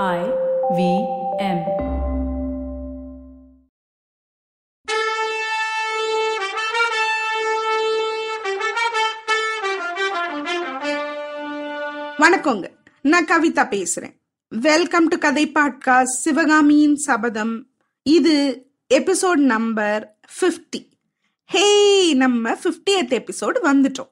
I V M. வணக்கங்க. நான் கவிதா பேசுறேன். வெல்கம் டு கதை பாட்காஸ்ட் சிவகாமியின் சபதம் இது எபிசோட் நம்பர் 50 ஹே நம்ம 50th எபிசோடு வந்துட்டோம்.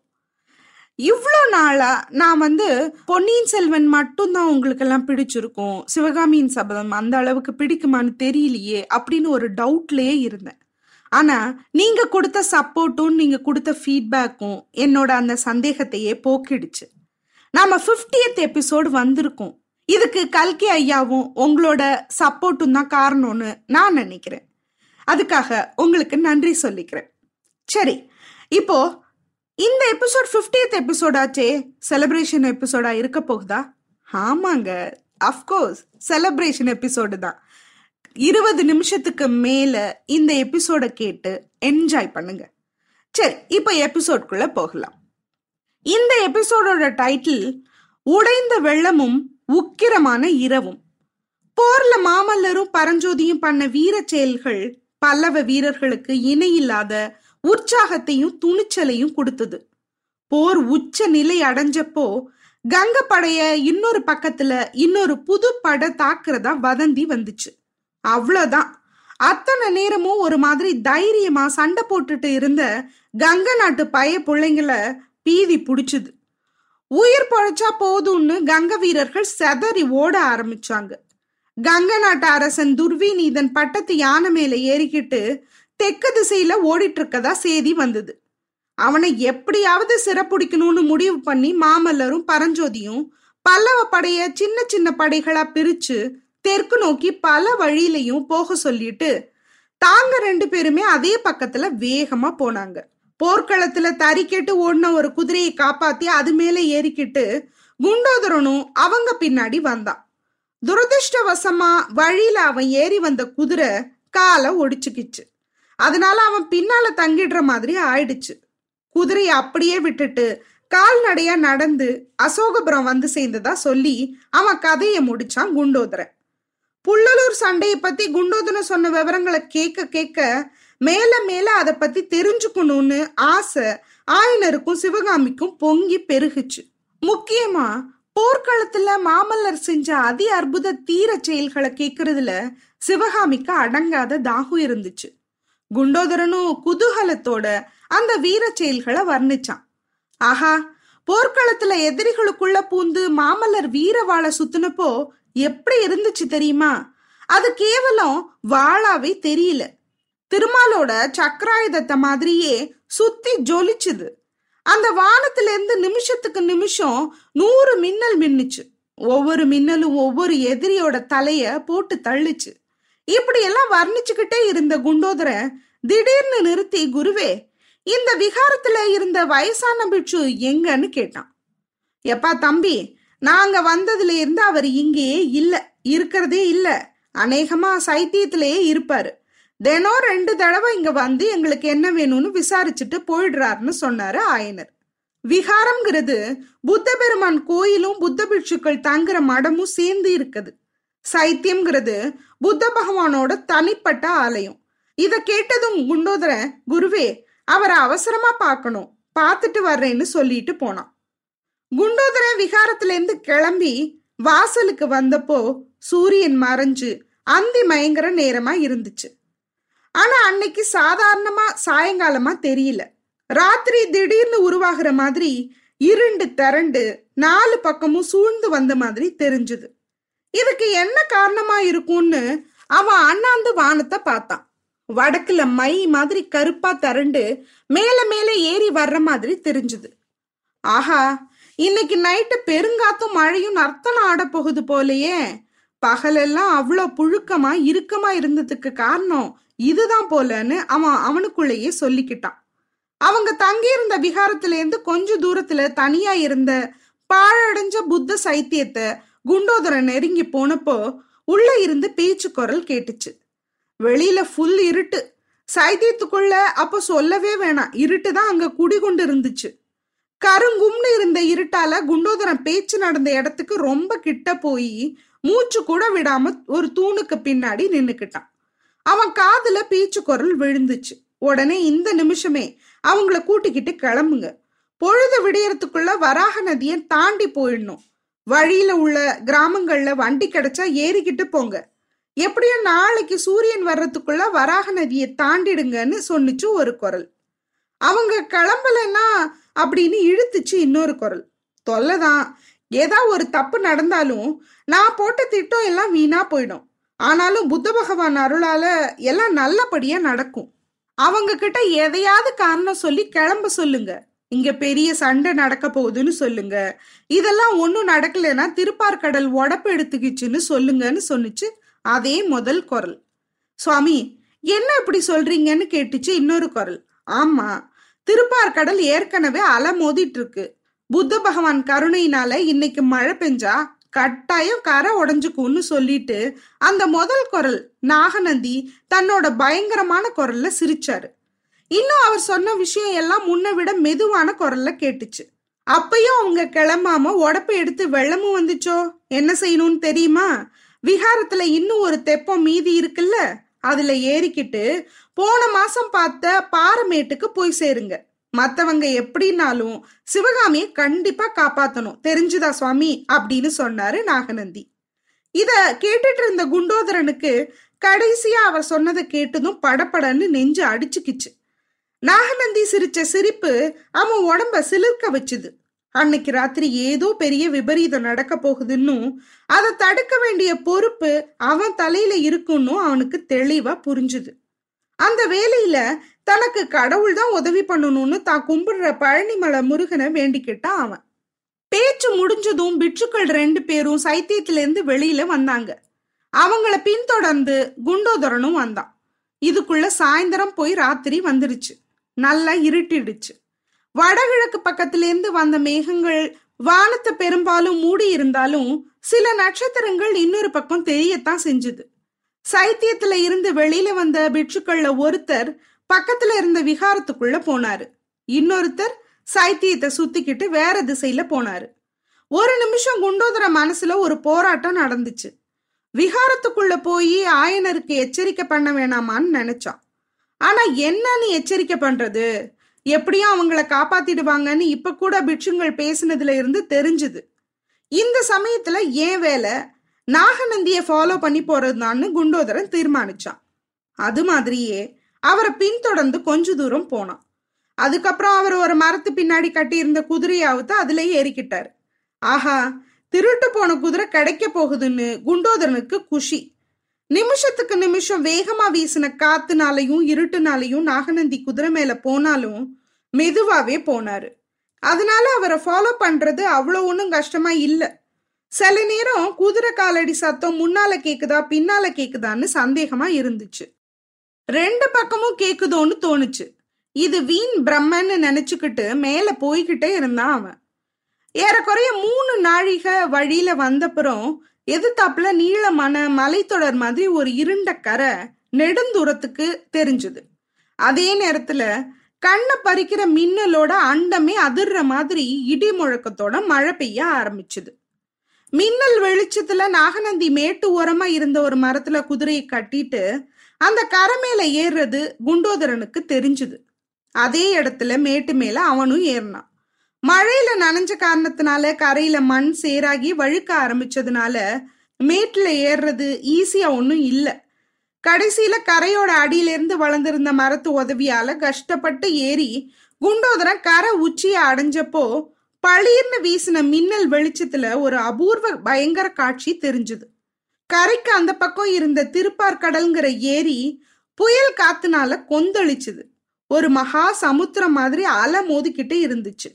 இவ்வளோ நாளா நான் வந்து பொன்னியின் செல்வன் மட்டும்தான் உங்களுக்கெல்லாம் பிடிச்சிருக்கும் சிவகாமியின் சபதம் அந்த அளவுக்கு பிடிக்குமான்னு தெரியலையே அப்படின்னு ஒரு டவுட்லயே இருந்தேன். ஆனா நீங்க கொடுத்த சப்போர்ட்டும் நீங்க கொடுத்த ஃபீட்பேக்கும் என்னோட அந்த சந்தேகத்தையே போக்கிடுச்சு. நாம 50th எபிசோடு வந்திருக்கோம். இதுக்கு கல்கி ஐயாவும் உங்களோட சப்போர்ட்டும் தான் காரணம்னு நான் நினைக்கிறேன். அதுக்காக உங்களுக்கு நன்றி சொல்லிக்கிறேன். சரி இப்போ இந்த எபிசோட் 50th எபிசோடாச்சே செலிப்ரேஷன் எபிசோடா இருக்க போகுதா? ஆமாங்க. அஃப்கோர்ஸ் செலிப்ரேஷன் எபிசோடு தான். இருபது நிமிஷத்துக்கு மேல இந்த எபிசோட கேட்டு என்ஜாய் பண்ணுங்க. சரி இப்போ எபிசோட்குள்ள போகலாம். இந்த எபிசோடோட டைட்டில் உடைந்த வெள்ளமும் உக்கிரமான இரவும். போர்ல மாமல்லரும் பரஞ்சோதியும் பண்ண வீர செயல்கள் பல்லவ வீரர்களுக்கு இணையில்லாத உற்சாகத்தையும் துணிச்சலையும் கொடுத்தது. போர் உச்ச நிலை அடைஞ்சப்போ கங்க படைய இன்னொரு பக்கத்துல இன்னொரு புது படை தாக்குறதா வதந்தி வந்துச்சு. அவ்வளோதான். அத்தனை நேரமும் ஒரு மாதிரி தைரியமா சண்டை போட்டுட்டு இருந்த கங்க நாட்டு பய பிள்ளைங்கள பீதி பிடிச்சுது. உயிர் பொழைச்சா போதும்னு கங்க வீரர்கள் செதறி ஓட ஆரம்பிச்சாங்க. கங்க நாட்டு அரசன் துர்விநீதன் பட்டத்து யானை மேல ஏறிக்கிட்டு தெற்கு திசையில ஓடிட்டு இருக்கதா செய்தி வந்தது. அவனை எப்படியாவது சிறப்புடிக்கணும்னு முடிவு பண்ணி மாமல்லரும் பரஞ்சோதியும் பல்லவ படைய சின்ன சின்ன படைகளா பிரிச்சு தெற்கு நோக்கி பல வழியிலையும் போக சொல்லிட்டு தாங்க ரெண்டு பேருமே அதே பக்கத்துல வேகமா போனாங்க. போர்க்களத்துல தறிக்கெட்டு ஓடின ஒரு குதிரையை காப்பாத்தி அது மேல ஏறிக்கிட்டு குண்டோதரனும் அவங்க பின்னாடி வந்தான் துரதிருஷ்டவசமா வழியில அவன் ஏறி வந்த குதிரை காலை ஒடிச்சுக்கிச்சு. அதனால அவன் பின்னால தங்கிடுற மாதிரி ஆயிடுச்சு. குதிரையை அப்படியே விட்டுட்டு கால்நடையா நடந்து அசோகபுரம் வந்து சேர்ந்ததா சொல்லி அவன் கதையை முடிச்சான் குண்டோதரன். புள்ளலூர் சண்டையை பத்தி குண்டோதரன் சொன்ன விவரங்களை கேட்க கேட்க மேல மேல அதை பத்தி தெரிஞ்சுக்கணும்னு ஆசை ஆயனருக்கும் சிவகாமிக்கும் பொங்கி பெருகுச்சு. முக்கியமா போர்க்களத்துல மாமல்லர் செஞ்ச அதி அற்புத தீர செயல்களை கேட்கறதுல சிவகாமிக்கு அடங்காத தாகம் இருந்துச்சு. குண்டோதரனும் குதூகலத்தோட அந்த வீர செயல்களை வர்ணிச்சான். ஆஹா போர்க்களத்துல எதிரிகளுக்குள்ள பூந்து மாமல்லர் வீர வாழை சுத்தினப்போ எப்படி இருந்துச்சு தெரியுமா? அது கேவலம் வாளாவே தெரியல. திருமாலோட சக்கராயுதத்தை மாதிரியே சுத்தி ஜொலிச்சுது. அந்த வானத்துல இருந்து நிமிஷத்துக்கு நிமிஷம் நூறு மின்னல் மின்னுச்சு. ஒவ்வொரு மின்னலும் ஒவ்வொரு எதிரியோட தலைய போட்டு தள்ளுச்சு. இப்படியெல்லாம் வர்ணிச்சுக்கிட்டே இருந்த குண்டோதரை திடீர்னு நிறுத்தி குருவே இந்த விகாரத்துல இருந்த வயசான பிட்சு எங்கன்னு கேட்டான். எப்பா தம்பி நாங்க வந்ததுல இருந்து அவர் இங்கேயே இல்ல இருக்கிறதே இல்ல. அநேகமா சைத்தியத்திலேயே இருப்பாரு. தினம் ரெண்டு தடவை இங்க வந்து எங்களுக்கு என்ன வேணும்னு விசாரிச்சுட்டு போயிடுறாருன்னு சொன்னாரு ஆயனர். விகாரம்ங்கிறது புத்த பெருமான் கோயிலும் புத்த பிட்சுக்கள் தங்குற மடமும் சேர்ந்து இருக்குது. சைத்தியம்ங்கிறது புத்த பகவானோட தனிப்பட்ட ஆலயம். இத கேட்டதும் குண்டோதர குருவே அவரை அவசரமா பார்க்கணும். பார்த்துட்டு வர்றேன்னு சொல்லிட்டு போனான். குண்டோதர விகாரத்துல இருந்து கிளம்பி வாசலுக்கு வந்தப்போ சூரியன் மறைஞ்சு அந்தி மயங்கர நேரமா இருந்துச்சு. ஆனா அன்னைக்கு சாதாரணமா சாயங்காலமா தெரியல. ராத்திரி திடீர்னு உருவாகிற மாதிரி இருண்டு திரண்டு நாலு பக்கமும் சூழ்ந்து வந்த மாதிரி தெரிஞ்சுது. இதுக்கு என்ன காரணமா இருக்கும்னு அவன் அண்ணாந்து வானத்தை பார்த்தான். வடக்குல மை மாதிரி கருப்பா திரண்டு மேல மேல ஏறி வர்ற மாதிரி தெரிஞ்சுது. ஆஹா இன்னைக்கு நைட்டு பெருங்காத்தும் மழையும் நர்த்தனம் ஆட போகுது போலயே. பகலெல்லாம் அவ்வளோ புழுக்கமா இறுக்கமா இருந்ததுக்கு காரணம் இதுதான் போலன்னு அவன் அவனுக்குள்ளேயே சொல்லிக்கிட்டான். அவங்க தங்கியிருந்த விகாரத்திலேருந்து கொஞ்ச தூரத்துல தனியா இருந்த பாழடைஞ்ச புத்த சைத்தியத்தை குண்டோதரன் நெருங்கி போனப்போ உள்ள இருந்து பேச்சு குரல் கேட்டுச்சு. வெளியில ஃபுல் இருட்டு. சைத்தியத்துக்குள்ள அப்ப சொல்லவே வேணாம். இருட்டு தான் அங்க குடிகொண்டு இருந்துச்சு கருங்கும்னு இருந்த இருட்டால குண்டோதரன் பேச்சு நடந்த இடத்துக்கு ரொம்ப கிட்ட போய் மூச்சு கூட விடாம ஒரு தூணுக்கு பின்னாடி நின்னுக்கிட்டான். அவன் காதுல பீச்சு குரல் விழுந்துச்சு. உடனே இந்த நிமிஷமே அவங்கள கூட்டிக்கிட்டு கிளம்புங்க. பொழுது விடியறதுக்குள்ள வராக நதியை தாண்டி போயிடணும். வழியில உள்ள கிராமங்கள்ல வண்டி கிடைச்சா ஏறிக்கிட்டு போங்க. எப்படியும் நாளைக்கு சூரியன் வர்றதுக்குள்ள வராக நதியை தாண்டிடுங்கன்னு சொன்னிச்சு ஒரு குரல். அவங்க கிளம்பலன்னா அப்படின்னு இழுத்துச்சு இன்னொரு குரல். தொல்லைதான். ஏதா ஒரு தப்பு நடந்தாலும் நான் போட்ட திட்டம் எல்லாம் வீணா போயிடும். ஆனாலும் புத்த பகவான் அருளால எல்லாம் நல்லபடியா நடக்கும். அவங்க கிட்ட எதையாவது காரணம் சொல்லி கிளம்ப சொல்லுங்க. இங்க பெரிய சண்டை நடக்க போகுதுன்னு சொல்லுங்க. இதெல்லாம் ஒன்றும் நடக்கலைன்னா திருப்பார்கடல் உடப்பு எடுத்துக்கிச்சுன்னு சொல்லுங்கன்னு சொன்னிச்சு அதே முதல் குரல். சுவாமி என்ன இப்படி சொல்றீங்கன்னு கேட்டுச்சு இன்னொரு குரல். ஆமா திருப்பார்கடல் ஏற்கனவே அலை மோதிட்டு இருக்கு புத்த பகவான் கருணையினால இன்னைக்கு மழை பெஞ்சா கட்டாயம் கரை உடஞ்சுக்கும்னு சொல்லிட்டு அந்த முதல் குரல் நாகநந்தி தன்னோட பயங்கரமான குரல்ல சிரிச்சாரு. இன்னும் அவர் சொன்ன விஷயம் எல்லாம் முன்ன விட மெதுவான குரல்ல கேட்டுச்சு. அப்பயும் அவங்க கிளம்பாம உடப்பை எடுத்து வெள்ளமும் வந்துச்சோ? என்ன செய்யணும்னு தெரியுமா? விஹாரத்துல இன்னும் ஒரு தெப்பம் மீதி இருக்குல்ல? அதுல ஏறிக்கிட்டு போன மாசம் பார்த்த பாரமேட்டுக்கு போய் சேருங்க. மத்தவங்க எப்படின்னாலும் சிவகாமியை கண்டிப்பா காப்பாத்தணும். தெரிஞ்சுதா சுவாமி? அப்படின்னு சொன்னாரு நாகநந்தி. இத கேட்டுட்டு இருந்த குண்டோதரனுக்கு கடைசியா அவர் சொன்னதை கேட்டதும் படப்படன்னு நெஞ்சு அடிச்சுக்கிச்சு. நாகநந்தி சிரிச்ச சிரிப்பு அவன் உடம்ப சிலிர்க்க வச்சுது. அன்னைக்கு ராத்திரி ஏதோ பெரிய விபரீதம் நடக்க போகுதுன்னு அதை தடுக்க வேண்டிய பொறுப்பு அவன் தலையில இருக்குன்னு அவனுக்கு தெளிவா புரிஞ்சுது. அந்த வேலையில தனக்கு கடவுள் தான் உதவி பண்ணணும்னு தான் கும்பிடுற பழனிமலை முருகனை வேண்டிக்கிட்டான் அவன். பேச்சு முடிஞ்சதும் பிட்சுக்கள் ரெண்டு பேரும் சைத்தியத்திலேருந்து வெளியில வந்தாங்க. அவங்கள பின்தொடர்ந்து குண்டோதரனும் வந்தான். இதுக்குள்ள சாயந்தரம் போய் ராத்திரி வந்துருச்சு. நல்லா இருட்டிடுச்சு. வடகிழக்கு பக்கத்துலேருந்து வந்த மேகங்கள் வானத்தை பெரும்பாலும் மூடி இருந்தாலும் சில நட்சத்திரங்கள் இன்னொரு பக்கம் தெரியத்தான் செஞ்சுது. சைத்தியத்துல இருந்து வெளியில வந்த பிட்சுக்கள்ல ஒருத்தர் பக்கத்துல இருந்த விகாரத்துக்குள்ள போனாரு. இன்னொருத்தர் சைத்தியத்தை சுத்திக்கிட்டு வேற திசையில போனாரு. ஒரு நிமிஷம் குண்டோதர மனசுல ஒரு போராட்டம் நடந்துச்சு. விகாரத்துக்குள்ள போய் ஆயனருக்கு எச்சரிக்கை பண்ண வேணாமான்னு நினைச்சான். ஆனா என்னன்னு எச்சரிக்கை பண்றது? எப்படியும் அவங்கள காப்பாத்திடுவாங்கன்னு இப்ப கூட பிட்சுங்கள் பேசினதுல இருந்து தெரிஞ்சுது. இந்த சமயத்துல ஏன் வேலை? நாகநந்திய ஃபாலோ பண்ணி போறதுதான்னு குண்டோதரன் தீர்மானிச்சான். அது மாதிரியே அவரை பின்தொடர்ந்து கொஞ்ச தூரம் போனான். அதுக்கப்புறம் அவர் ஒரு மரத்து பின்னாடி கட்டியிருந்த குதிரையாவுத்து அதுலயே ஏறிக்கிட்டாரு. ஆஹா திருட்டு போன குதிரை கிடைக்க போகுதுன்னு குண்டோதரனுக்கு குஷி. நிமிஷத்துக்கு நிமிஷம் வேகமா வீசின காத்துனாலையும் இருட்டுனாலையும் நாகநந்தி குதிரை மேல போனாலும் மெதுவாவே போனாரு. அதனால அவரை ஃபாலோ பண்றது அவ்வளோ ஒன்றும் கஷ்டமா இல்லை. சில நேரம் குதிரை காலடி சத்தம் முன்னால கேக்குதா பின்னால கேக்குதான்னு சந்தேகமா இருந்துச்சு. ரெண்டு பக்கமும் கேக்குதோன்னு தோணுச்சு. இது வீண் பிரம்மன்னு நினைச்சுக்கிட்டு மேல போய்கிட்டே இருந்தான் அவன். ஏறக்குறைய மூணு நாழிக வழியில வந்தப்புறம் எதிர்த்தாப்புல நீளமான மலைத்தொடர் மாதிரி ஒரு இருண்ட கரை நெடுந்தூரத்துக்கு தெரிஞ்சுது. அதே நேரத்துல கண்ணை பறிக்கிற மின்னலோட அண்டமே அதிர்ற மாதிரி இடி முழக்கத்தோட மழை பெய்ய ஆரம்பிச்சுது. மின்னல் வெளிச்சத்துல நாகநந்தி மேட்டு ஓரமா இருந்த ஒரு மரத்துல குதிரையை கட்டிட்டு அந்த கரை மேல ஏறுறது குண்டோதரனுக்கு தெரிஞ்சுது. அதே இடத்துல மேட்டு மேல அவனும் ஏறினான். மழையில நனைஞ்ச காரணத்தினால கரையில மண் சேராகி வழுக்க ஆரம்பிச்சதுனால மேட்ல ஏறுறது ஈஸியா ஒன்றும் இல்லை. கடைசியில கரையோட அடியிலிருந்து வளர்ந்திருந்த மரத்து உதவியால கஷ்டப்பட்டு ஏறி குண்டோதரன் கரை உச்சிய அடைஞ்சப்போ பளிர்னு வீசின மின்னல் வெளிச்சத்துல ஒரு அபூர்வ பயங்கர காட்சி தெரிஞ்சுது. கரைக்கு அந்த பக்கம் இருந்த திருப்பார்கடல்ங்கிற ஏரி புயல் காத்துனால கொந்தளிச்சுது. ஒரு மகா சமுத்திரம் மாதிரி அலை மோதிக்கிட்டு இருந்துச்சு.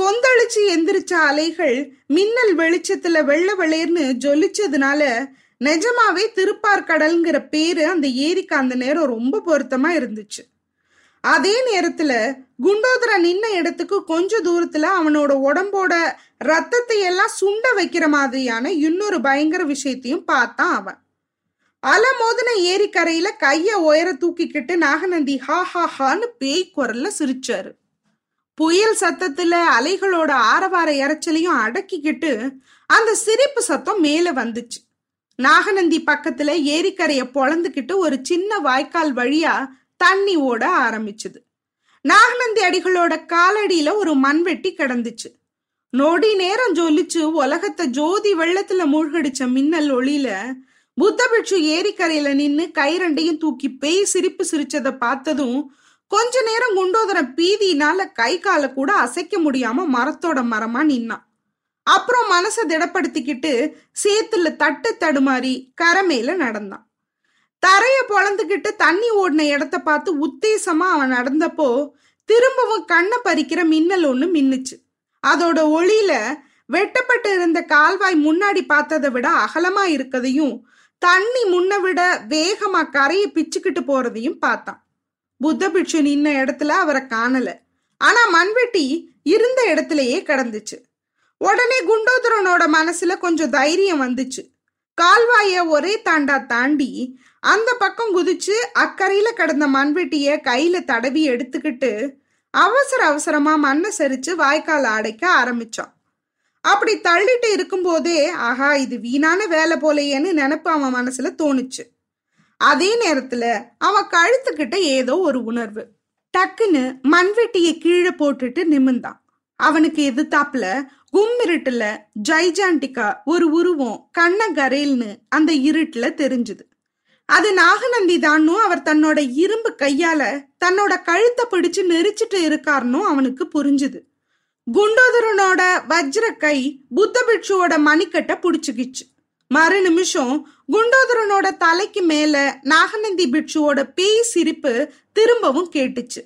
கொந்தளிச்சு எந்திரிச்ச அலைகள் மின்னல் வெளிச்சத்துல வெள்ள வெளேர்னு ஜொலிச்சதுனால நிஜமாவே திருப்பார்கடல்ங்கிற பேரு அந்த ஏரிக்கு அந்த நேரம் ரொம்ப பொருத்தமா இருந்துச்சு. அதே நேரத்துல குண்டோதர நின்ன இடத்துக்கு கொஞ்ச தூரத்துல அவனோட உடம்போட ரத்தத்தை எல்லாம் சுண்ட வைக்கிற மாதிரியான இன்னொரு பயங்கர விஷயத்தையும் பார்த்தான் அவன். அல மோதின ஏரிக்கரையில கைய உயர தூக்கிக்கிட்டு நாகநந்தி ஹா ஹா ஹான்னு பேய் குரல்ல சிரிச்சாரு. புயல் சத்தத்துல அலைகளோட ஆரவார இறைச்சலையும் அடக்கிக்கிட்டு அந்த சிரிப்பு சத்தம் மேல வந்துச்சு. நாகநந்தி பக்கத்துல ஏரிக்கரைய பொழந்துக்கிட்டு ஒரு சின்ன வாய்க்கால் வழியா தண்ணி ஓட ஆரம்பிச்சுது. நாகநந்தி அடிகளோட காலடியில ஒரு மண்வெட்டி கிடந்துச்சு. நொடி நேரம் ஜொலிச்சு உலகத்தை ஜோதி வெள்ளத்துல மூழ்கடிச்ச மின்னல் ஒளியில புத்தபிட்சு ஏரிக்கரையில நின்னு கை ரெண்டையும் தூக்கி பேய் சிரிப்பு சிரிச்சதை பார்த்ததும் கொஞ்ச நேரம் குண்டோதரம் பீதியினால கை காலை கூட அசைக்க முடியாம மரத்தோட மரமா நின்னான். அப்புறம் மனசை திடப்படுத்திக்கிட்டு சேத்துல தட்டு தடுமாறி கரமேல நடந்தான். தரைய பொழந்துக்கிட்டு தண்ணி ஓடின இடத்த பார்த்து உத்தேசமா அவன் நடந்தப்போ திரும்பவும் கண்ணை பறிக்கிற மின்னல் ஒண்ணு மின்னுச்சு. அதோட ஒளியில வெட்டப்பட்டு இருந்த கால்வாய் முன்னாடி பார்த்ததை விட அகலமா இருக்கதையும் தண்ணி முன்ன விட வேகமா கரையை பிச்சுக்கிட்டு போறதையும் பார்த்தான். புத்த பிட்சு நின்ன இடத்துல அவரை காணல. ஆனா மண்வெட்டி இருந்த இடத்துலயே கிடந்துச்சு. உடனே குண்டோதரனோட மனசுல கொஞ்சம் தைரியம் வந்துச்சு. கால்வாய ஒரே தாண்டா தாண்டி அந்த பக்கம் குதிச்சு அக்கறையில கிடந்த மண்வெட்டிய கையில தடவி எடுத்துக்கிட்டு அவசர அவசரமா மண்ணை சரிச்சு வாய்க்கால அடைக்க ஆரம்பிச்சான். அப்படி தள்ளிட்டு இருக்கும்போதே ஆஹா இது வீணான வேலை போலையேன்னு நினப்பு அவன் மனசுல தோணுச்சு. அதே நேரத்துல அவன் கழுத்துக்கிட்ட ஏதோ ஒரு உணர்வு. டக்குன்னு மண்வெட்டியை கீழே போட்டுட்டு நிமிந்தான் அவனுக்கு எதிர்த்தாப்புல கும்மிருட்டுல ஜைஜாண்டிக்கா ஒரு உருவம் கண்ண கரேல்னு அந்த இருட்டுல தெரிஞ்சுது. அது நாகநந்தி தானும் அவர் தன்னோட இரும்பு கையால தன்னோட கழுத்தை பிடிச்சு நெரிச்சிட்டு இருக்காருனும் அவனுக்கு புரிஞ்சுது. குண்டோதரனோட வஜ்ர கை புத்த பிட்சுவோட மணிக்கட்டை பிடிச்சுக்கிச்சு. மறு நிமிஷம் குண்டோதரனோட தலைக்கு மேல நாகநந்தி பிட்சுவோட பேய் சிரிப்பு திரும்பவும் கேட்டுச்சு.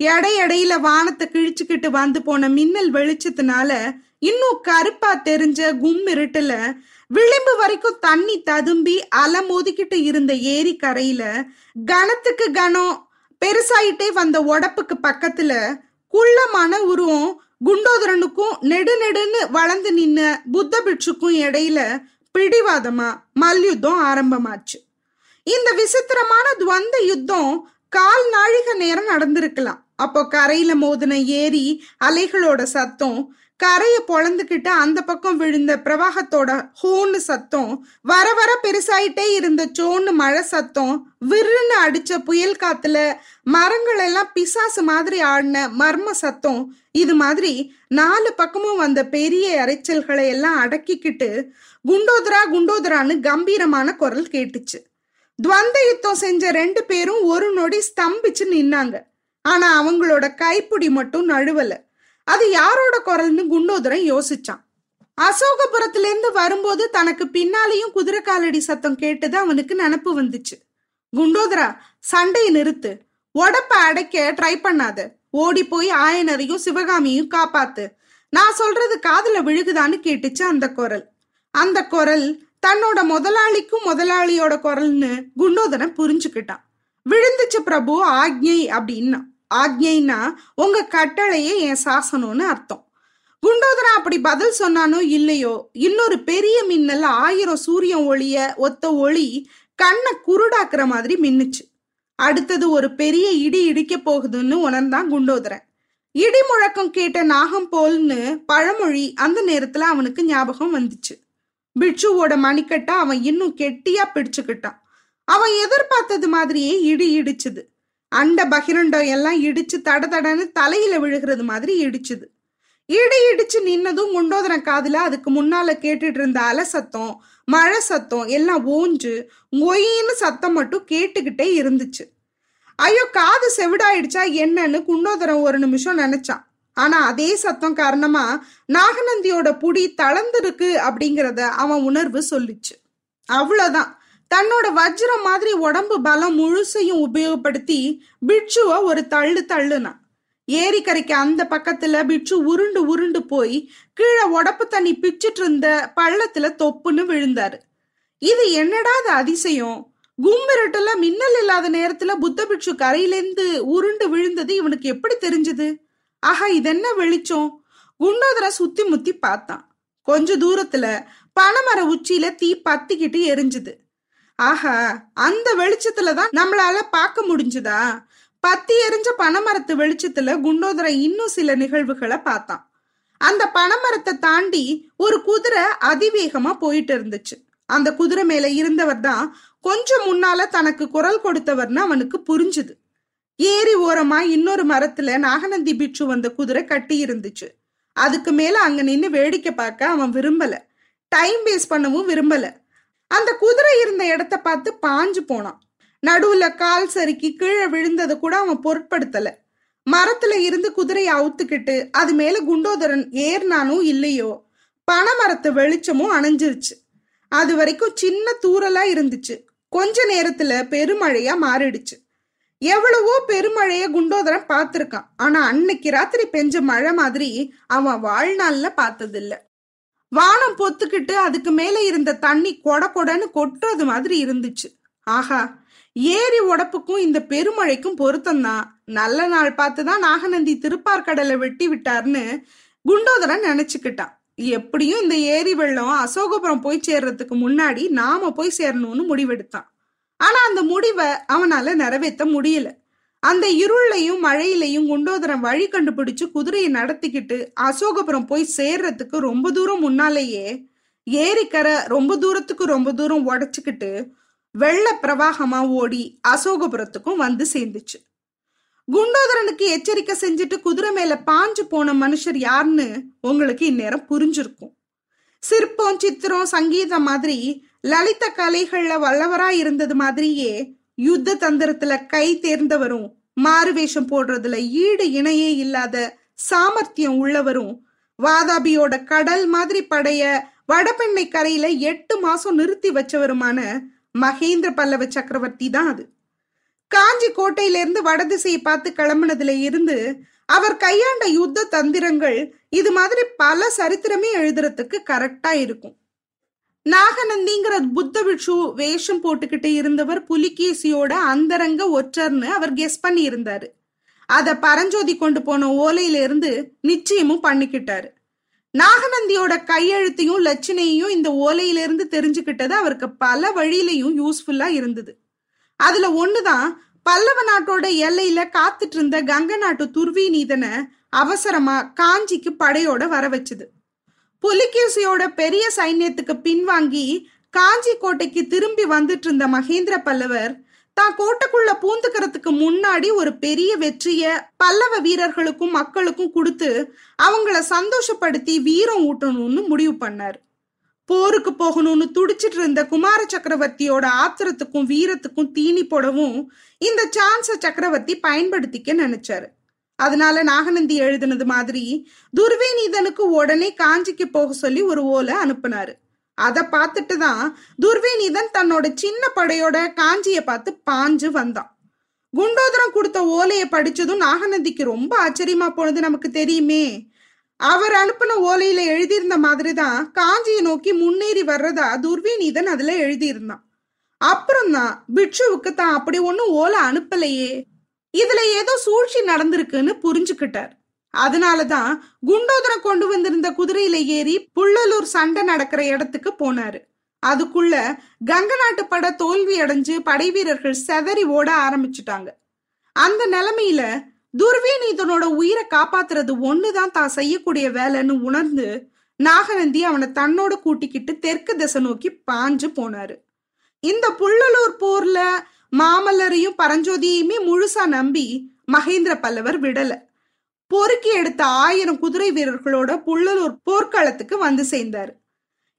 எடை எடையில வானத்தை கிழிச்சுக்கிட்டு வந்து போன மின்னல் வெளிச்சத்தினால இன்னும் கருப்பா தெரிஞ்ச கும் இருட்டுல விளிம்பு வரைக்கும் தண்ணி ததும்பி அலை மோதிக்கிட்டு இருந்த ஏரி கரையில கணத்துக்கு கணம் பெருசாயிட்டே வந்த உடப்புக்கு பக்கத்துல குள்ளமான உருவம் குண்டோதரனுக்கும் நெடு நெடுன்னு வளர்ந்து நின்ன புத்த பிட்சுக்கும் இடையில பிடிவாதமா? மல்யுத்தம் ஆரம்பமாச்சு. இந்த விசித்திரமான துவந்த யுத்தம் கால் நாழிக நேரம் நடந்திருக்கலாம். அப்போ கரையில மோதின ஏரி அலைகளோட சத்தம் கரையை பொழந்துக்கிட்டு அந்த பக்கம் விழுந்த பிரவாகத்தோட ஹோன்னு சத்தம் வர வர பெருசாயிட்டே இருந்த சோன்னு மழை சத்தம் விருன்னு அடிச்ச புயல் காத்துல மரங்கள் எல்லாம் பிசாசு மாதிரி ஆடின மர்ம சத்தம் இது மாதிரி நாலு பக்கமும் வந்த பெரிய இறைச்சல்களை எல்லாம் அடக்கிக்கிட்டு குண்டோதரா குண்டோதரான்னு கம்பீரமான குரல் கேட்டுச்சு. துவந்த யுத்தம் செஞ்ச ரெண்டு பேரும் ஒரு நொடி ஸ்தம்பிச்சு நின்னாங்க. ஆனா அவங்களோட கைப்பிடி மட்டும் நழுவல. அது யாரோட குரல்னு குண்டோதரன் யோசிச்சான். அசோகபுரத்துல இருந்து வரும்போது தனக்கு பின்னாலேயும் குதிரை காலடி சத்தம் கேட்டது அவனுக்கு நினப்பு வந்துச்சு. குண்டோதரா சண்டையை நிறுத்து. உடப்ப அடைக்க ட்ரை பண்ணாத. ஓடி போய் ஆயனரையும் சிவகாமியும் காப்பாத்து. நான் சொல்றது காதுல விழுகுதான்னு கேட்டுச்சு அந்த குரல். அந்த குரல் தன்னோட முதலாளிக்கும் முதலாளியோட குரல்னு குண்டோதனை புரிஞ்சுக்கிட்டான். விழுந்துச்சு பிரபு ஆக்ஞை அப்படின்னா ஆக்ஞைனா உங்க கட்டளையே என் சாசனம்னு அர்த்தம். குண்டோதரன் அப்படி பதில் சொன்னானோ இல்லையோ இன்னொரு பெரிய மின்னல் ஆயிரம் சூரியன் ஒளிய ஒத்த ஒளி கண்ணை குருடாக்குற மாதிரி மின்னுச்சு. அடுத்தது ஒரு பெரிய இடி இடிக்க போகுதுன்னு உணர்ந்தான் குண்டோதரன் இடி முழக்கம் கேட்ட நாகம் போல்னு பழமொழி அந்த நேரத்துல அவனுக்கு ஞாபகம் வந்துச்சு. பிட்சுவோட மணிக்கட்டை அவன் இன்னும் கெட்டியா பிடிச்சுக்கிட்டான். அவன் எதிர்பார்த்தது மாதிரியே இடி இடிச்சுது. அண்ட பகிரண்டம் எல்லாம் இடிச்சு தட தடன்னு தலையில விழுகிறது மாதிரி இடிச்சுது. இடி இடிச்சு நின்னதும் குண்டோதரன் காதுல அதுக்கு முன்னால கேட்டுட்டு இருந்த அலை சத்தம் மழை சத்தம் எல்லாம் ஓஞ்சு ஒயின்னு சத்தம் மட்டும் கேட்டுக்கிட்டே இருந்துச்சு. ஐயோ காது செவிடாயிடுச்சா என்னன்னு குண்டோதரன் ஒரு நிமிஷம் நினைச்சான். ஆனா அதே சத்தம் காரணமா நாகநந்தியோட புடி தளர்ந்திருக்கு அப்படிங்கிறத அவன் உணர்வு சொல்லிச்சு. அவ்வளவுதான். தன்னோட வஜ்ரம் மாதிரி உடம்பு பலம் முழுசையும் உபயோகப்படுத்தி பிட்சுவ ஒரு தள்ளு தள்ளுனான். ஏரிக்கரைக்கு அந்த பக்கத்துல பிட்சு உருண்டு உருண்டு போய் கீழே உடப்பு தண்ணி பிச்சுட்டு இருந்த பள்ளத்துல தொப்புன்னு விழுந்தாரு. இது என்னடா அது அதிசயம்? கும்பிரட்டுல மின்னல் இல்லாத நேரத்துல புத்த பிட்சு கரையிலேருந்து உருண்டு விழுந்தது இவனுக்கு எப்படி தெரிஞ்சது? ஆஹா இதென்ன வெளிச்சம்? குண்டோதரன் சுத்தி முத்தி பார்த்தான். கொஞ்ச தூரத்துல பனைமர உச்சியில தீ பத்திக்கிட்டு எரிஞ்சுது. ஆஹா அந்த வெளிச்சத்துல தான் நம்மளால பார்க்க முடிஞ்சுதா? பத்தி எரிஞ்ச பனைமரத்து வெளிச்சத்துல குண்டோதரன் இன்னும் சில நிகழ்வுகளை பார்த்தான். அந்த பனைமரத்தை தாண்டி ஒரு குதிரை அதிவேகமா போயிட்டு இருந்துச்சு. அந்த குதிரை மேல இருந்தவர் தான் கொஞ்சம் முன்னால தனக்கு குரல் கொடுத்தவர்னு அவனுக்கு புரிஞ்சுது. ஏரி ஓரமா இன்னொரு மரத்துல நாகநந்தி பிட்சு வந்த குதிரை கட்டி இருந்துச்சு. அதுக்கு மேல அங்க நின்னு வேடிக்கை பார்க்க அவன் விரும்பல. டைம் வேஸ்ட் பண்ணவும் விரும்பல. அந்த குதிரை இருந்த இடத்த பார்த்து பாஞ்சு போனான். நடுவுல கால் சறுக்கி கீழே விழுந்ததை கூட அவன் பொருட்படுத்தல. மரத்துல இருந்து குதிரையை அவுத்துக்கிட்டு அது மேல குண்டோதரன் ஏறினானும் இல்லையோ பனைமரத்து வெளிச்சமும் அணைஞ்சிருச்சு. அது வரைக்கும் சின்ன தூரலா இருந்துச்சு. கொஞ்ச நேரத்துல பெருமழையா மாறிடுச்சு. எவ்வளவோ பெருமழைய குண்டோதரன் பார்த்திருக்கான். ஆனா அன்னைக்கு ராத்திரி பெஞ்ச மழை மாதிரி அவன் வாழ்நாள்ல பார்த்ததில்ல. வானம் பொத்துக்கிட்டு அதுக்கு மேல இருந்த தண்ணி கொட கொடன்னு கொட்டுறது மாதிரி இருந்துச்சு. ஆஹா ஏரி உடப்புக்கும் இந்த பெருமழைக்கும் பொருத்தம்தான் நல்ல நாள் பார்த்துதான் நாகநந்தி திருப்பார்கடலை வெட்டி விட்டார்னு குண்டோதரன் நினைச்சுக்கிட்டான். எப்படியும் இந்த ஏரி வெள்ளம் அசோகபுரம் போய் சேர்றதுக்கு முன்னாடி நாம போய் சேரணும்னு முடிவெடுத்தான். ஆனா அந்த முடிவை அவனால நிறைவேற்ற முடியல. அந்த இருளையும் மழையிலையும் குண்டோதரன் வழி கண்டுபிடிச்சு குதிரையை நடத்திக்கிட்டு அசோகபுரம் போய் சேர்றதுக்கு ரொம்ப தூரம் முன்னாலேயே ஏரிக்கரை ரொம்ப தூரத்துக்கு ரொம்ப தூரம் உடச்சிக்கிட்டு வெள்ள பிரவாகமா ஓடி அசோகபுரத்துக்கும் வந்து சேர்ந்துச்சு. குண்டோதரனுக்கு எச்சரிக்கை செஞ்சுட்டு குதிரை மேல பாஞ்சு போன மனுஷர் யாருன்னு உங்களுக்கு இந்நேரம் புரிஞ்சிருக்கும். சிற்பம் சித்திரம் சங்கீதம் மாதிரி லலித கலைகள்ல வல்லவரா இருந்தது மாதிரியே யுத்த தந்திரத்துல கை தேர்ந்தவரும் மாறுவேஷம் போடுறதுல ஈடு இணையே இல்லாத சாமர்த்தியம் உள்ளவரும் வாதாபியோட கடல் மாதிரி படைய வடபெண்ணை கரையில எட்டு மாசம் நிறுத்தி வச்சவருமான மகேந்திர பல்லவ சக்கரவர்த்தி தான் அது. காஞ்சி கோட்டையில இருந்து வடதிசையை பார்த்து கிளம்புனதுல இருந்து அவர் கையாண்ட யுத்த தந்திரங்கள் இது மாதிரி பல சரித்திரமே எழுதுறதுக்கு கரெக்டா இருக்கும். நாகநந்திங்கிற புத்த பிட்சு வேஷம் போட்டுக்கிட்டு இருந்தவர் புலிகேசியோட அந்தரங்க ஒற்றர்னு அவர் கெஸ் பண்ணி இருந்தாரு அத பரஞ்சோதி கொண்டு போன ஓலையில இருந்து நிச்சயமும் பண்ணிக்கிட்டாரு. நாகநந்தியோட கையெழுத்தையும் லட்சணையையும் இந்த ஓலையில இருந்து தெரிஞ்சுக்கிட்டது அவருக்கு பல வழியிலையும் யூஸ்ஃபுல்லா இருந்தது. அதுல ஒண்ணுதான் பல்லவ நாட்டோட எல்லையில காத்துட்டு இருந்த கங்க நாட்டு துர்வி நீதனை அவசரமா காஞ்சிக்கு படையோட வர வச்சுது புலிகேசியோட பெரிய சைன்யத்துக்கு பின்வாங்கி காஞ்சி கோட்டைக்கு திரும்பி வந்துட்டு இருந்த மகேந்திர பல்லவர் தான் கோட்டைக்குள்ள பூந்துக்கிறதுக்கு முன்னாடி ஒரு பெரிய வெற்றிய பல்லவ வீரர்களுக்கும் மக்களுக்கும் கொடுத்து அவங்கள சந்தோஷப்படுத்தி வீரம் ஊட்டணும்னு முடிவு பண்ணார். போருக்கு போகணும்னு துடிச்சிட்டு இருந்த குமார சக்கரவர்த்தியோட ஆத்திரத்துக்கும் வீரத்துக்கும் தீனி போடவும் இந்த சான்ஸ சக்கரவர்த்தி பயன்படுத்திக்க நினைச்சாரு. அதனால நாகநந்தி எழுதினது மாதிரி துர்வேநீதனுக்கு உடனே காஞ்சிக்கு போக சொல்லி ஒரு ஓலை அனுப்புனாரு. அதை பார்த்துட்டு தான் துர்வேநீதன் தன்னோட சின்ன படையோட காஞ்சியை பார்த்து பாஞ்சு வந்தான். குண்டோதரம் கொடுத்த ஓலையை படிச்சதும் நாகநந்திக்கு ரொம்ப ஆச்சரியமா போனது நமக்கு தெரியுமே. அவர் அனுப்பின ஓலையில எழுதியிருந்த மாதிரி தான் காஞ்சியை நோக்கி முன்னேறி வர்றதா துர்வேநீதன் அதுல எழுதியிருந்தான். அப்புறம் தான் பிட்சுவுக்கு தான் அப்படி ஒன்னும் ஓலை அனுப்பலையே. இதுல ஏதோ சூழ்ச்சி நடந்திருக்குன்னு புரிஞ்சுக்கிட்டார். அதனாலதான் குண்டோதரம் கொண்டு வந்திருந்த குதிரையில ஏறி புள்ளலூர் சண்டை நடக்கிற இடத்துக்கு போனாரு. அதுக்குள்ள கங்க நாட்டு பட தோல்வி அடைஞ்சு படை வீரர்கள் செதறி ஓட ஆரம்பிச்சுட்டாங்க. அந்த நிலைமையில துர்வேநீதனோட உயிரை காப்பாத்துறது ஒண்ணுதான் தான் செய்யக்கூடிய வேலைன்னு உணர்ந்து நாகநந்தி அவனை தன்னோட கூட்டிக்கிட்டு தெற்கு திசை நோக்கி பாஞ்சு போனாரு. இந்த புள்ளலூர் போர்ல மாமல்லரையும் பரஞ்சோதியுமே முழுசா நம்பி மகேந்திர பல்லவர் விடல. பொறுக்கி எடுத்த ஆயிரம் குதிரை வீரர்களோட புள்ளலூர் போர்க்களத்துக்கு வந்து சேர்ந்தாரு.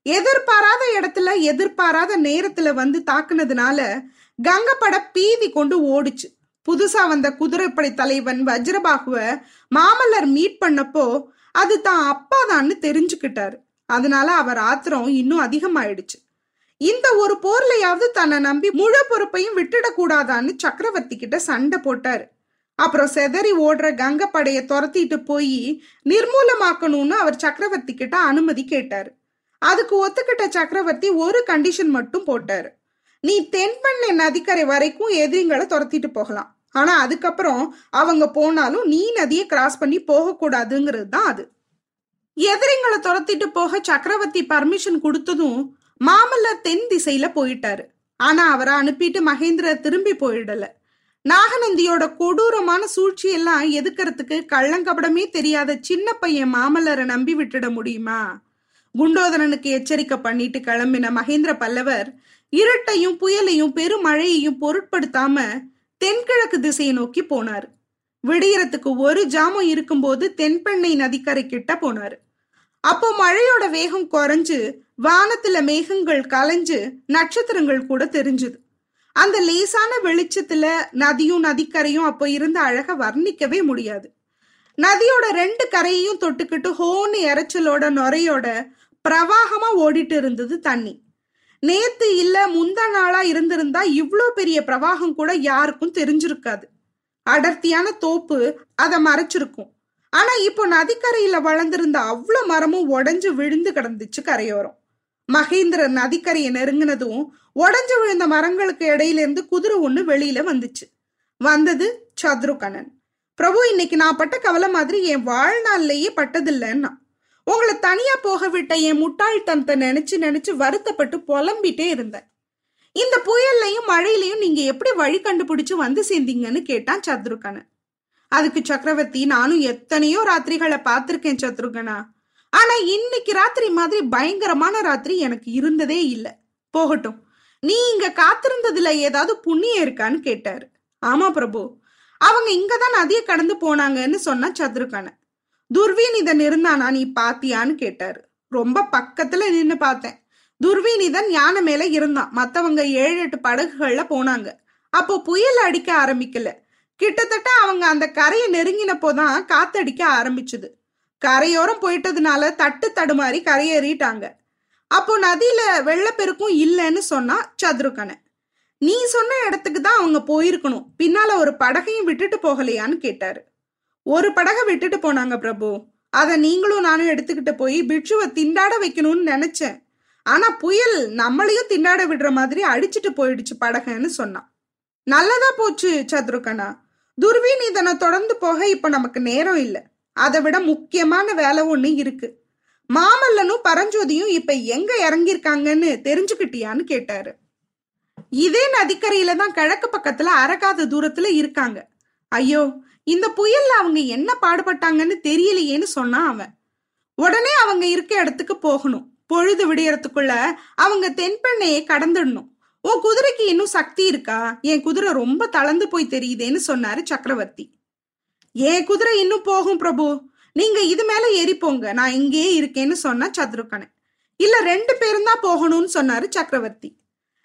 எதிர்பாராத இடத்துல எதிர்பாராத நேரத்துல வந்து தாக்குனதுனால கங்கப்பட பீதி கொண்டு ஓடிச்சு. புதுசா வந்த குதிரைப்படை தலைவன் வஜ்ரபாகுவ மாமல்லர் மீட் பண்ணப்போ அது தான் அப்பாதான்னு தெரிஞ்சுக்கிட்டாரு. அதனால அவர் ஆத்திரம் இன்னும் அதிகமாயிடுச்சு. இந்த ஒரு போர்லையாவது தன்னை நம்பி முழு பொறுப்பையும் விட்டுடக்கூடாதான்னு சக்கரவர்த்தி கிட்ட சண்டை போட்டாரு. அப்புறம் செதறி ஓடுற கங்க துரத்திட்டு போய் நிர்மூலமாக்கணும்னு அவர் சக்கரவர்த்தி கிட்ட அனுமதி கேட்டாரு. அதுக்கு ஒத்துக்கிட்ட சக்கரவர்த்தி ஒரு கண்டிஷன் மட்டும் போட்டாரு. நீ தென்பண்ணை நதிக்கரை வரைக்கும் எதிரிங்களை துரத்திட்டு போகலாம். ஆனா அதுக்கப்புறம் அவங்க போனாலும் நீ நதியை கிராஸ் பண்ணி போகக்கூடாதுங்கிறது தான் அது. எதிரிங்களை துரத்திட்டு போக சக்கரவர்த்தி பர்மிஷன் கொடுத்ததும் மாமல்லர் தென் திசையில போயிட்டாரு. ஆனா அவரை அனுப்பிட்டு மகேந்திர திரும்பி போயிடல. நாகநந்தியோட கொடூரமான சூழ்ச்சியெல்லாம் எதுக்கிறதுக்கு கள்ளங்கபடமே தெரியாத சின்ன பையன் மாமல்லரை நம்பி விட்டுட முடியுமா? குண்டோதரனுக்கு எச்சரிக்கை பண்ணிட்டு கிளம்பின மகேந்திர பல்லவர் இருட்டையும் புயலையும் பெருமழையையும் பொருட்படுத்தாம தென்கிழக்கு திசையை நோக்கி போனார். விடியறதுக்கு ஒரு ஜாமம் இருக்கும்போது தென்பெண்ணை நதிக்கரை கிட்ட போனாரு. அப்போ மழையோட வேகம் குறைஞ்சு வானத்துல மேகங்கள் கலைஞ்சு நட்சத்திரங்கள் கூட தெரிஞ்சுது. அந்த லேசான வெளிச்சத்துல நதியும் நதிக்கரையும் அப்போ இருந்த அழக வர்ணிக்கவே முடியாது. நதியோட ரெண்டு கரையையும் தொட்டுக்கிட்டு ஹோன்னு இறைச்சலோட நுரையோட பிரவாகமா ஓடிட்டு இருந்தது தண்ணி. நேத்து இல்ல முந்தா நாளா இருந்திருந்தா இவ்வளோ பெரிய பிரவாகம் கூட யாருக்கும் தெரிஞ்சிருக்காது. அடர்த்தியான தோப்பு அதை மறைச்சிருக்கும். ஆனா இப்போ நதிக்கரையில வளர்ந்திருந்த அவ்வளோ மரமும் உடஞ்சு விழுந்து கிடந்துச்சு கரையோரம். மகேந்திரன் நதிக்கரையை நெருங்கினதும் உடஞ்சு விழுந்த மரங்களுக்கு இடையில இருந்து குதிரை ஒண்ணு வெளியில வந்துச்சு. வந்தது சத்ருகணன். பிரபு இன்னைக்கு நான் பட்ட கவலை மாதிரி என் வாழ்நாள்லயே பட்டதில்லைன்னா. உங்களை தனியா போக விட்ட என் முட்டாள்தனத்தை நினைச்சு நினைச்சு வருத்தப்பட்டு புலம்பிட்டே இருந்தேன். இந்த புயல்லையும் மழையிலையும் நீங்க எப்படி வழி கண்டுபிடிச்சு வந்து சேர்ந்தீங்கன்னு கேட்டான் சத்ருகணன். அதுக்கு சக்கரவர்த்தி நானும் எத்தனையோ ராத்திரிகளை பார்த்திருக்கேன் சத்ருகனா. ஆனா இன்னைக்கு ராத்திரி மாதிரி பயங்கரமான ராத்திரி எனக்கு இருந்ததே இல்லை. போகட்டும். நீ இங்க காத்திருந்ததுல ஏதாவது புண்ணியம் இருக்கான்னு கேட்டாரு. ஆமா பிரபு. அவங்க இங்கதான் நதியை கடந்து போனாங்கன்னு சொன்னா சத்ருகன. துர்வீனிதன் இருந்தானா நீ பாத்தியான்னு கேட்டாரு. ரொம்ப பக்கத்துல நின்னு பார்த்தேன். துர்வீனிதன் யானை மேல இருந்தான். மத்தவங்க ஏழு எட்டு படகுகள்ல போனாங்க. அப்போ புயல் அடிக்க ஆரம்பிக்கல. கிட்டத்தட்ட அவங்க அந்த கரையை நெருங்கினப்போதான் காத்தடிக்க ஆரம்பிச்சுது. கரையோரம் போயிட்டதுனால தட்டு தடுமாறி கரையேறிட்டாங்க. அப்போ நதியில வெள்ளப்பெருக்கும் இல்லைன்னு சொன்னா சத்ருகனை. நீ சொன்ன இடத்துக்கு தான் அவங்க போயிருக்கணும். பின்னால ஒரு படகையும் விட்டுட்டு போகலையான்னு கேட்டாரு. ஒரு படகை விட்டுட்டு போனாங்க பிரபு. அதை நீங்களும் நானும் எடுத்துக்கிட்டு போய் பிட்சுவை திண்டாட வைக்கணும்னு நினைச்சேன். ஆனா புயல் நம்மளையும் திண்டாட விடுற மாதிரி அடிச்சுட்டு போயிடுச்சு படகன்னு சொன்னான். நல்லதா போச்சு சத்ருகனா துர்வீனிதனை தொடர்ந்து போக இப்ப நமக்கு நேரம் இல்லை. அதை விட முக்கியமான வேலை ஒண்ணு இருக்கு. மாமல்லனும் பரஞ்சோதியும் இப்ப எங்க இறங்கியிருக்காங்கன்னு தெரிஞ்சுக்கிட்டியான்னு கேட்டாரு. இதே நதிக்கரையில தான் கிழக்கு பக்கத்துல அரகாத தூரத்துல இருக்காங்க. ஐயோ இந்த புயல்ல அவங்க என்ன பாடுபட்டாங்கன்னு தெரியலையேன்னு சொன்னான் அவன். உடனே அவங்க இருக்க இடத்துக்கு போகணும். பொழுது விடியறதுக்குள்ள அவங்க தென்பெண்ணையை கடந்துடணும். உன் குதிரைக்கு இன்னும் சக்தி இருக்கா? என் குதிரை ரொம்ப தளர்ந்து போய் தெரியுதேன்னு சொன்னாரு சக்கரவர்த்தி. என் குதிரை இன்னும் போகும் பிரபு. நீங்க இது மேல ஏறிப்போங்க நான் இங்கேயே இருக்கேன்னு சொன்னா சத்ருகனன் இல்ல ரெண்டு பேரும் தான் போகணும்னு சொன்னாரு சக்கரவர்த்தி.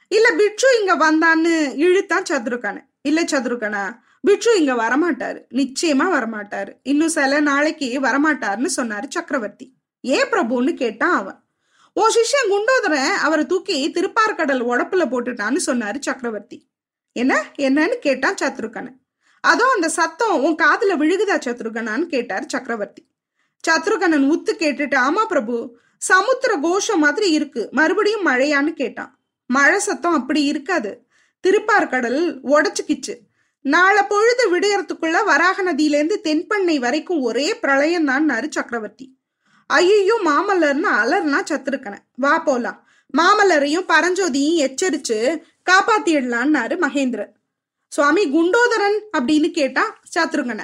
இல்ல பிட்சு இங்க வந்தான்னு இழுத்தான் சத்ருகனன் இல்ல சத்ருகனா பிட்சு இங்க வரமாட்டாரு. நிச்சயமா வரமாட்டாரு. இன்னும் சில நாளைக்கு வரமாட்டாருன்னு சொன்னாரு சக்கரவர்த்தி. ஏன் பிரபுன்னு கேட்டான் அவன். உன் சிஷ்யன் குண்டோதரன் அவரை தூக்கி திருப்பார்கடல் உடப்புல போட்டுட்டான்னு சொன்னாரு சக்கரவர்த்தி. என்ன? என்னன்னு கேட்டான் சத்ருகனன் அதோ அந்த சத்தம் உன் காதுல விழுகுதா சத்ருகனான்னு கேட்டார் சக்கரவர்த்தி. சத்ருகனன் உத்து கேட்டுட்டு ஆமா பிரபு சமுத்திர கோஷம் மாதிரி இருக்கு மறுபடியும் மழையான்னு கேட்டான். மழை சத்தம் அப்படி இருக்காது. திருப்பார்கடல் உடச்சுக்கிச்சு. நாளை பொழுது விடுயறதுக்குள்ள வராக நதியிலேருந்து தென்பண்ணை வரைக்கும் ஒரே பிரளயம் தான் சக்கரவர்த்தி. ஐயையோ மாமல்லர்னு அலர்னா சத்துருக்கன வா போலாம். மாமல்லரையும் பரஞ்சோதியும் எச்சரிச்சு காப்பாத்திடலான்னாரு மகேந்திரன் சுவாமி குண்டோதரன் அப்படின்னு கேட்டா சத்துருங்கன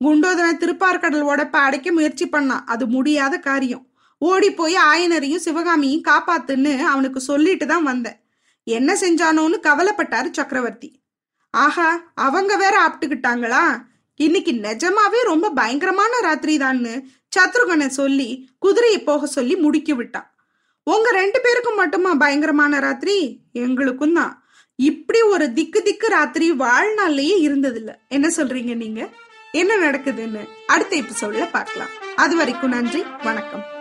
குண்டோதரன் திருப்பார்கடல் உடப்ப அடைக்க முயற்சி பண்ணான் அது முடியாத காரியம். ஓடி போய் ஆயனரையும் சிவகாமியும் காப்பாத்துன்னு அவனுக்கு சொல்லிட்டு தான் வந்தேன். என்ன செஞ்சானோன்னு கவலைப்பட்டாரு சக்கரவர்த்தி. ஆஹா அவங்க வேற ஆப்டுக்கிட்டாங்களா? இன்னைக்கு நிஜமாவே ரொம்ப பயங்கரமான ராத்திரி தான்னு சத்ருகனை சொல்லி குதிரையை போக சொல்லி முடுக்கி விட்டான். உங்க ரெண்டு பேருக்கும் மட்டுமா பயங்கரமான ராத்திரி? எங்களுக்கும் தான். இப்படி ஒரு திக்கு திக்கு ராத்திரி வாழ்நாள்லயே இருந்ததில்ல. என்ன சொல்றீங்க நீங்க? என்ன நடக்குதுன்னு அடுத்த எபிசோட்ல பார்க்கலாம். அது வரைக்கும் நன்றி வணக்கம்.